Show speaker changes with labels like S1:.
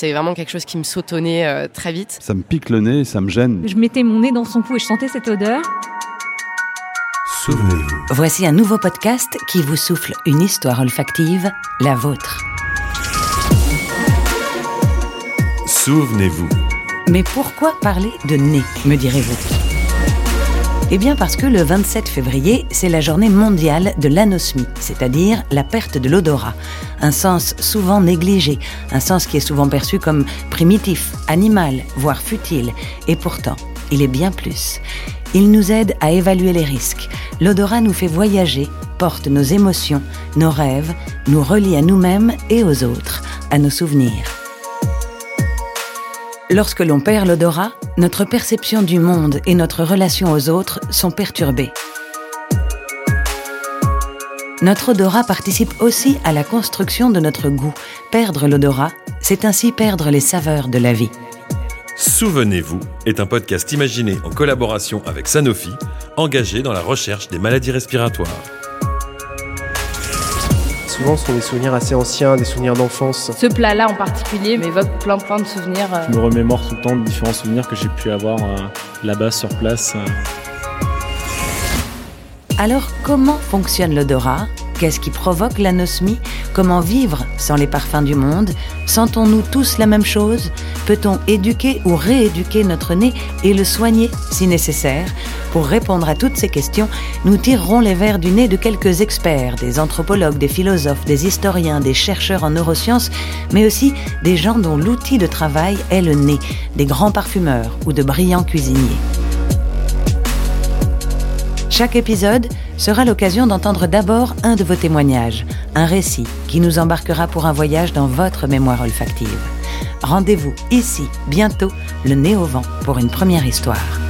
S1: C'est vraiment quelque chose qui me sautonnait euh, très vite.
S2: Ça me pique le nez, ça me gêne.
S3: Je mettais mon nez dans son cou et je sentais cette odeur.
S4: Souvenez-vous.
S5: Voici un nouveau podcast qui vous souffle une histoire olfactive, la vôtre.
S4: Souvenez-vous.
S5: Mais pourquoi parler de nez, me direz-vous? Eh bien parce que le 27 février, c'est la journée mondiale de l'anosmie, c'est-à-dire la perte de l'odorat, un sens souvent négligé, un sens qui est souvent perçu comme primitif, animal, voire futile, et pourtant, il est bien plus. Il nous aide à évaluer les risques. L'odorat nous fait voyager, porte nos émotions, nos rêves, nous relie à nous-mêmes et aux autres, à nos souvenirs. Lorsque l'on perd l'odorat, notre perception du monde et notre relation aux autres sont perturbées. Notre odorat participe aussi à la construction de notre goût. Perdre l'odorat, c'est ainsi perdre les saveurs de la vie.
S4: Souvenez-vous est un podcast imaginé en collaboration avec Sanofi, engagé dans la recherche des maladies respiratoires.
S6: Souvent, ce sont des souvenirs assez anciens, des souvenirs d'enfance.
S7: Ce plat-là en particulier m'évoque plein plein de souvenirs. euh.
S8: Je me remémore tout le temps de différents souvenirs que j'ai pu avoir euh, là-bas sur place. euh.
S5: Alors, comment fonctionne l'odorat? Qu'est-ce qui provoque l'anosmie? Comment vivre sans les parfums du monde? Sentons-nous tous la même chose? Peut-on éduquer ou rééduquer notre nez et le soigner si nécessaire? Pour répondre à toutes ces questions, nous tirerons les verres du nez de quelques experts, des anthropologues, des philosophes, des historiens, des chercheurs en neurosciences, mais aussi des gens dont l'outil de travail est le nez, des grands parfumeurs ou de brillants cuisiniers. Chaque épisode sera l'occasion d'entendre d'abord un de vos témoignages, un récit qui nous embarquera pour un voyage dans votre mémoire olfactive. Rendez-vous ici, bientôt, le nez au vent, pour une première histoire.